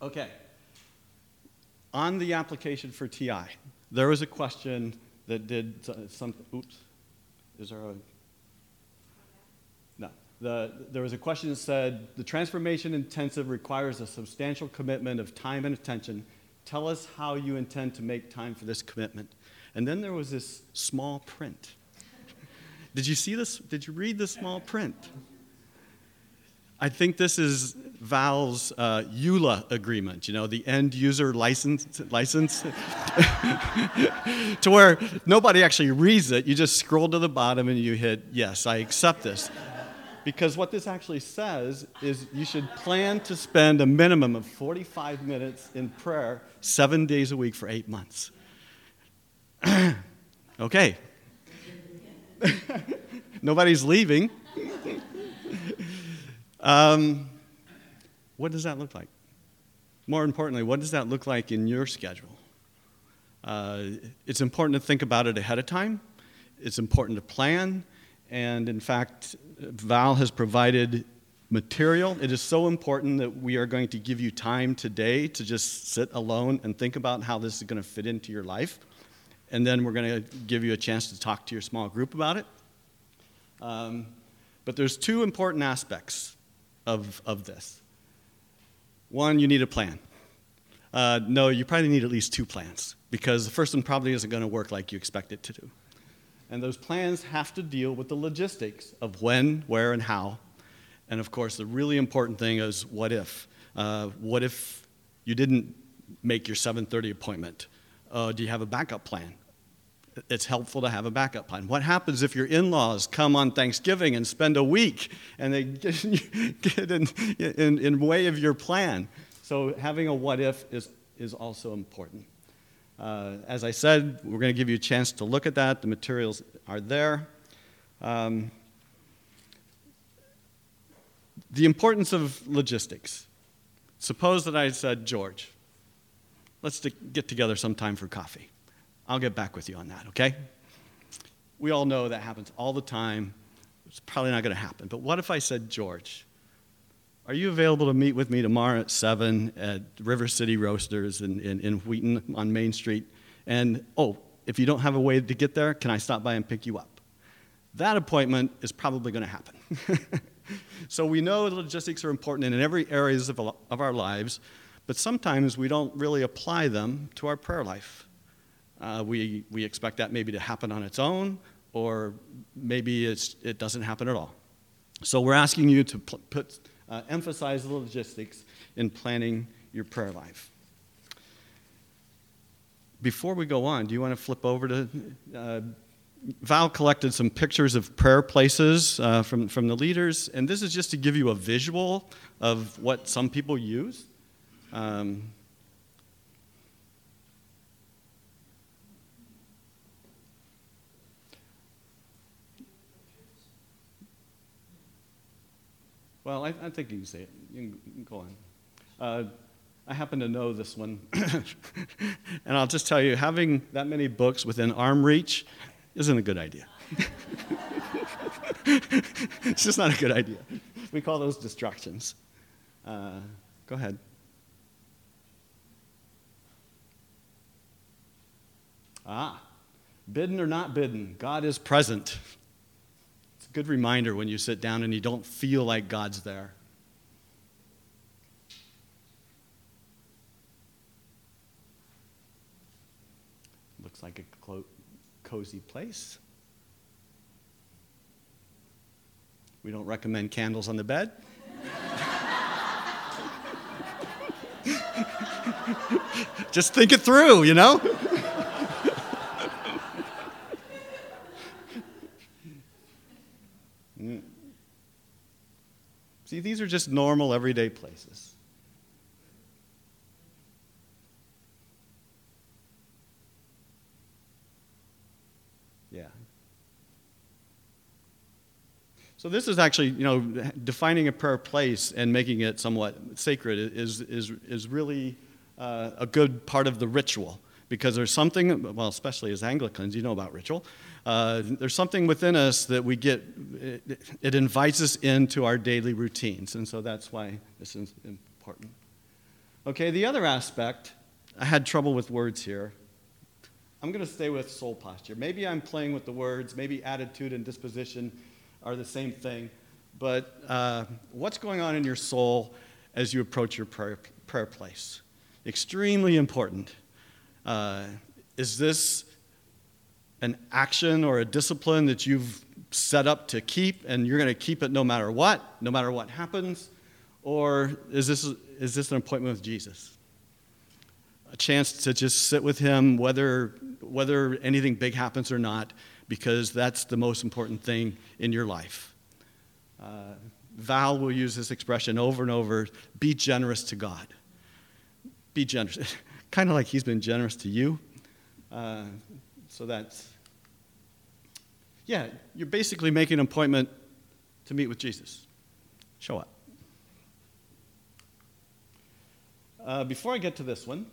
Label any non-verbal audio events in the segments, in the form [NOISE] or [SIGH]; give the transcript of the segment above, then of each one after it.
Okay. On the application for TI, there was a question that did some. Oops. Is there a. No. The, there was a question that said the transformation intensive requires a substantial commitment of time and attention. Tell us how you intend to make time for this commitment. And then there was this small print. [LAUGHS] Did you see this? Did you read the small print? I think this is Val's uh, EULA agreement, you know, the end user license, license [LAUGHS] to where nobody actually reads it. You just scroll to the bottom and you hit, yes, I accept this. Because what this actually says is you should plan to spend a minimum of 45 minutes in prayer seven days a week for eight months. [CLEARS THROAT] okay. [LAUGHS] Nobody's leaving. [LAUGHS] Um, what does that look like? More importantly, what does that look like in your schedule? Uh, it's important to think about it ahead of time. It's important to plan. And in fact, Val has provided material. It is so important that we are going to give you time today to just sit alone and think about how this is going to fit into your life. And then we're going to give you a chance to talk to your small group about it. Um, but there's two important aspects of, of this. One, you need a plan. Uh, no, you probably need at least two plans because the first one probably isn't going to work like you expect it to do. And those plans have to deal with the logistics of when, where, and how. And of course, the really important thing is what if? Uh, what if you didn't make your 7:30 appointment? Uh, do you have a backup plan? It's helpful to have a backup plan. What happens if your in laws come on Thanksgiving and spend a week and they [LAUGHS] get in, in, in way of your plan? So, having a what if is, is also important. Uh, as I said, we're going to give you a chance to look at that. The materials are there. Um, the importance of logistics. Suppose that I said, George, let's get together sometime for coffee. I'll get back with you on that, okay? We all know that happens all the time. It's probably not going to happen. But what if I said, George, are you available to meet with me tomorrow at 7 at River City Roasters in, in, in Wheaton on Main Street? And, oh, if you don't have a way to get there, can I stop by and pick you up? That appointment is probably going to happen. [LAUGHS] so we know logistics are important in every areas of, of our lives, but sometimes we don't really apply them to our prayer life. Uh, we, we expect that maybe to happen on its own, or maybe it doesn't happen at all. So we're asking you to put, uh, emphasize the logistics in planning your prayer life. Before we go on, do you want to flip over to? Uh, Val collected some pictures of prayer places uh, from, from the leaders, and this is just to give you a visual of what some people use. Um, Well, I, I, think you can say it. You can, go on. Uh, I happen to know this one. [COUGHS] and I'll just tell you, having that many books within arm reach isn't a good idea. [LAUGHS] it's just not a good idea. We call those distractions. Uh, go ahead. Ah, bidden or not bidden, God is present good reminder when you sit down and you don't feel like God's there. Looks like a clo- cozy place. We don't recommend candles on the bed. [LAUGHS] Just think it through, you know? See, these are just normal, everyday places. Yeah. So this is actually, you know, defining a prayer place and making it somewhat sacred is, is, is really uh, a good part of the ritual because there's something, well, especially as Anglicans, you know about ritual. Uh, there's something within us that we get, it, it, invites us into our daily routines. And so that's why this is important. Okay, the other aspect, I had trouble with words here. I'm going to stay with soul posture. Maybe I'm playing with the words, maybe attitude and disposition are the same thing, but uh, what's going on in your soul as you approach your prayer, prayer place? Extremely important. Uh, is this an action or a discipline that you've set up to keep and you're going to keep it no matter what, no matter what happens? Or is this, is this an appointment with Jesus? A chance to just sit with Him, whether, whether anything big happens or not, because that's the most important thing in your life. Uh, Val will use this expression over and over be generous to God. Be generous. [LAUGHS] kind of like He's been generous to you. Uh, so that's, yeah, you're basically making an appointment to meet with Jesus. Show up. Uh, before I get to this one,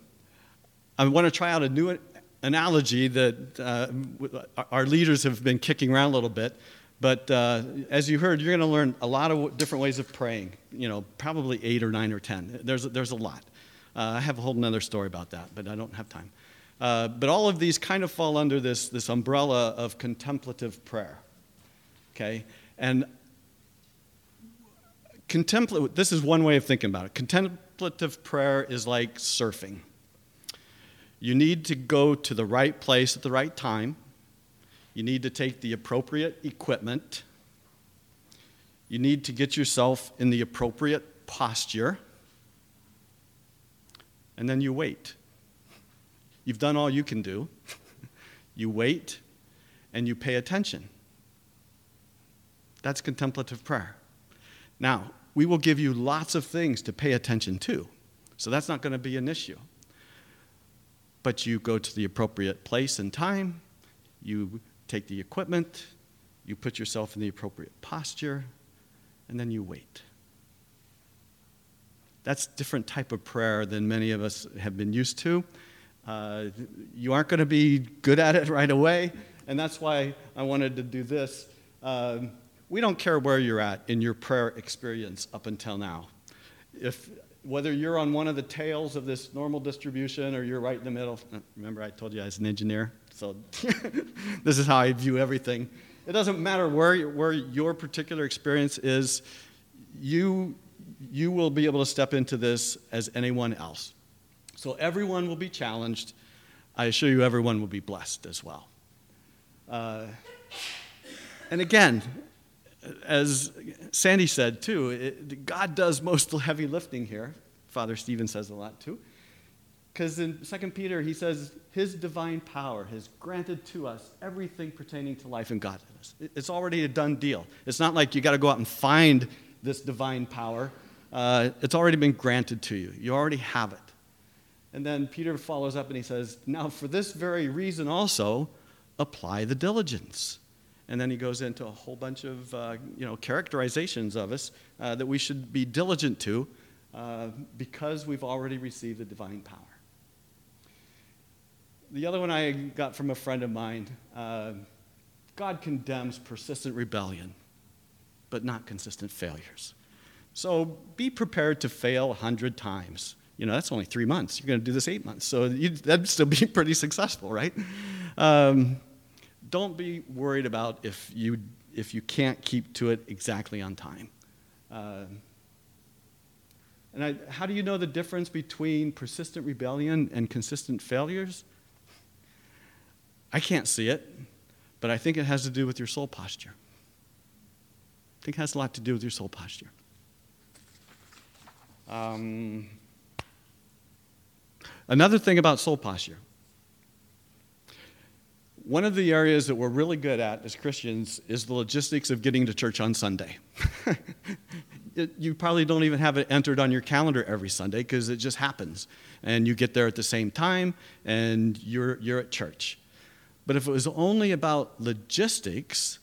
I want to try out a new analogy that uh, our leaders have been kicking around a little bit. But uh, as you heard, you're going to learn a lot of different ways of praying. You know, probably eight or nine or ten. There's, there's a lot. Uh, I have a whole other story about that, but I don't have time. Uh, but all of these kind of fall under this, this umbrella of contemplative prayer. Okay? And contemplative, this is one way of thinking about it. Contemplative prayer is like surfing. You need to go to the right place at the right time. You need to take the appropriate equipment. You need to get yourself in the appropriate posture. And then you wait. You've done all you can do. [LAUGHS] you wait and you pay attention. That's contemplative prayer. Now, we will give you lots of things to pay attention to, so that's not going to be an issue. But you go to the appropriate place and time, you take the equipment, you put yourself in the appropriate posture, and then you wait. That's a different type of prayer than many of us have been used to. Uh, you aren't going to be good at it right away, and that's why I wanted to do this. Um, we don't care where you're at in your prayer experience up until now. If, whether you're on one of the tails of this normal distribution or you're right in the middle, uh, remember I told you I was an engineer, so [LAUGHS] this is how I view everything. It doesn't matter where, where your particular experience is, you, you will be able to step into this as anyone else. So everyone will be challenged. I assure you, everyone will be blessed as well. Uh, and again, as Sandy said too, it, God does most of the heavy lifting here. Father Stephen says a lot too. Because in 2 Peter, he says, His divine power has granted to us everything pertaining to life and godliness. It's already a done deal. It's not like you got to go out and find this divine power. Uh, it's already been granted to you. You already have it. And then Peter follows up and he says, Now, for this very reason also, apply the diligence. And then he goes into a whole bunch of uh, you know, characterizations of us uh, that we should be diligent to uh, because we've already received the divine power. The other one I got from a friend of mine uh, God condemns persistent rebellion, but not consistent failures. So be prepared to fail a hundred times you know, that's only three months. You're going to do this eight months. So that'd still be [LAUGHS] pretty successful, right? Um, don't be worried about if you, if you can't keep to it exactly on time. Uh, and I, how do you know the difference between persistent rebellion and consistent failures? I can't see it, but I think it has to do with your soul posture. I think it has a lot to do with your soul posture. Um, Another thing about soul posture. One of the areas that we're really good at as Christians is the logistics of getting to church on Sunday. [LAUGHS] you probably don't even have it entered on your calendar every Sunday because it just happens. And you get there at the same time and you're, you're at church. But if it was only about logistics,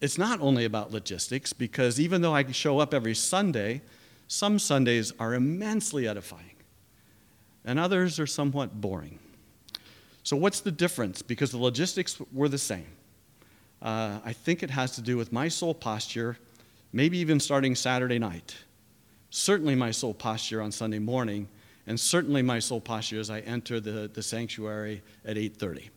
it's not only about logistics because even though I show up every Sunday, some Sundays are immensely edifying and others are somewhat boring. So, what's the difference? Because the logistics were the same. Uh, I think it has to do with my soul posture, maybe even starting Saturday night. certainly my soul posture on Sunday morning, and certainly my soul posture as I enter the, the sanctuary at 8:30.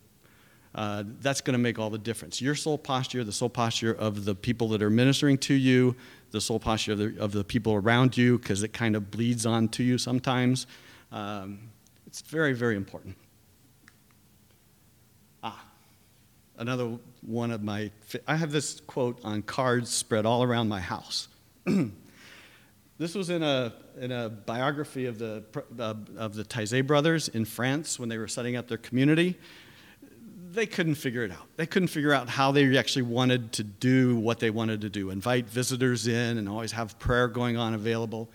Uh, that's going to make all the difference. Your soul posture, the soul posture of the people that are ministering to you, the soul posture of the, of the people around you, because it kind of bleeds on to you sometimes. Um, it's very, very important. Ah, another one of my, I have this quote on cards spread all around my house. [CLEARS THROAT] this was in a, in a biography of the, of the Taizé brothers in France when they were setting up their community they couldn't figure it out. They couldn't figure out how they actually wanted to do what they wanted to do invite visitors in and always have prayer going on available.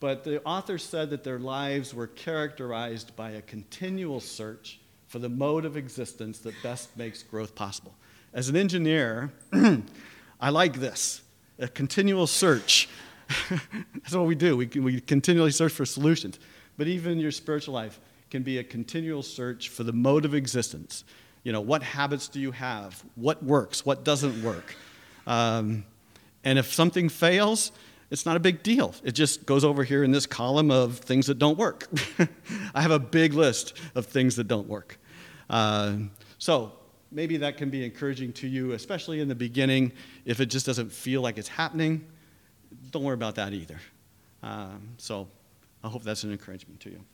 But the author said that their lives were characterized by a continual search for the mode of existence that best makes growth possible. As an engineer, [CLEARS THROAT] I like this a continual search. [LAUGHS] That's what we do. We, we continually search for solutions. But even your spiritual life can be a continual search for the mode of existence. You know, what habits do you have? What works? What doesn't work? Um, and if something fails, it's not a big deal. It just goes over here in this column of things that don't work. [LAUGHS] I have a big list of things that don't work. Uh, so maybe that can be encouraging to you, especially in the beginning. If it just doesn't feel like it's happening, don't worry about that either. Um, so I hope that's an encouragement to you.